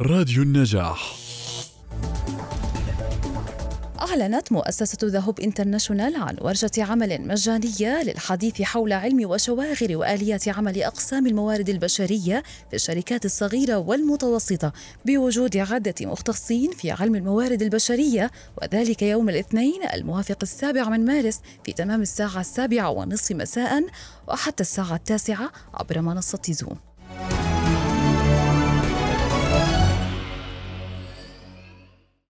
راديو النجاح. أعلنت مؤسسة ذهب انترناشونال عن ورشة عمل مجانية للحديث حول علم وشواغر وآليات عمل أقسام الموارد البشرية في الشركات الصغيرة والمتوسطة بوجود عدة مختصين في علم الموارد البشرية وذلك يوم الاثنين الموافق السابع من مارس في تمام الساعة السابعة ونصف مساء وحتى الساعة التاسعة عبر منصة زوم